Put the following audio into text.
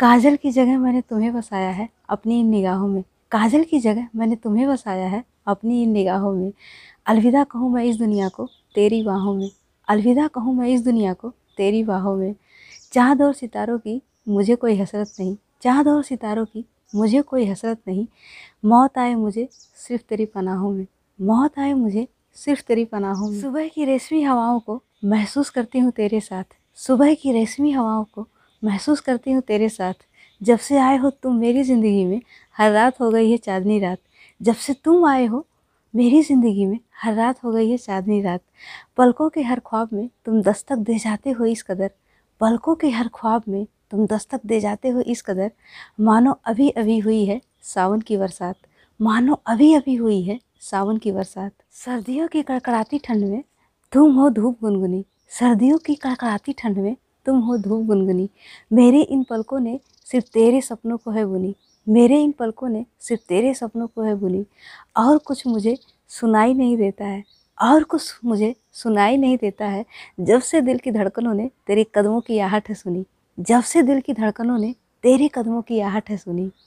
काजल की जगह मैंने तुम्हें बसाया है अपनी इन निगाहों में। काजल की जगह मैंने तुम्हें बसाया है अपनी इन निगाहों में। अलविदा कहूँ मैं इस दुनिया को, तेरी बाहों में। अलविदा कहूँ मैं इस दुनिया को, तेरी बाहों में। चाँद और सितारों की मुझे कोई हसरत नहीं। चाँद और सितारों की मुझे कोई हसरत नहीं। मौत आए मुझे सिर्फ़ तेरी पनाहों में। मौत आए मुझे सिर्फ़ तेरी पनाहों में। सुबह की रेशमी हवाओं को महसूस करती हूँ तेरे साथ। सुबह की रेशमी हवाओं को महसूस करती हूँ तेरे साथ। जब से आए हो तुम मेरी ज़िंदगी में, हर रात हो गई है चांदनी रात। जब से तुम आए हो मेरी ज़िंदगी में, हर रात हो गई है चांदनी रात। पलकों के हर ख्वाब में तुम दस्तक दे जाते हो इस कदर। पलकों के हर ख्वाब में तुम दस्तक दे जाते हो इस कदर। मानो अभी अभी हुई है सावन की बरसात। मानो अभी अभी हुई है सावन की बरसात। सर्दियों की कड़कड़ाती ठंड में तुम हो धूप गुनगुनी। सर्दियों की कड़कड़ाती ठंड में तुम हो धूप गुनगुनी। मेरे इन पलकों ने सिर्फ़ तेरे सपनों को है बुनी। मेरे इन पलकों ने सिर्फ़ तेरे सपनों को है बुनी। और कुछ मुझे सुनाई नहीं देता है। और कुछ मुझे सुनाई नहीं देता है। जब से दिल की धड़कनों ने तेरे कदमों की आहट है सुनी। जब से दिल की धड़कनों ने तेरे कदमों की आहट है सुनी।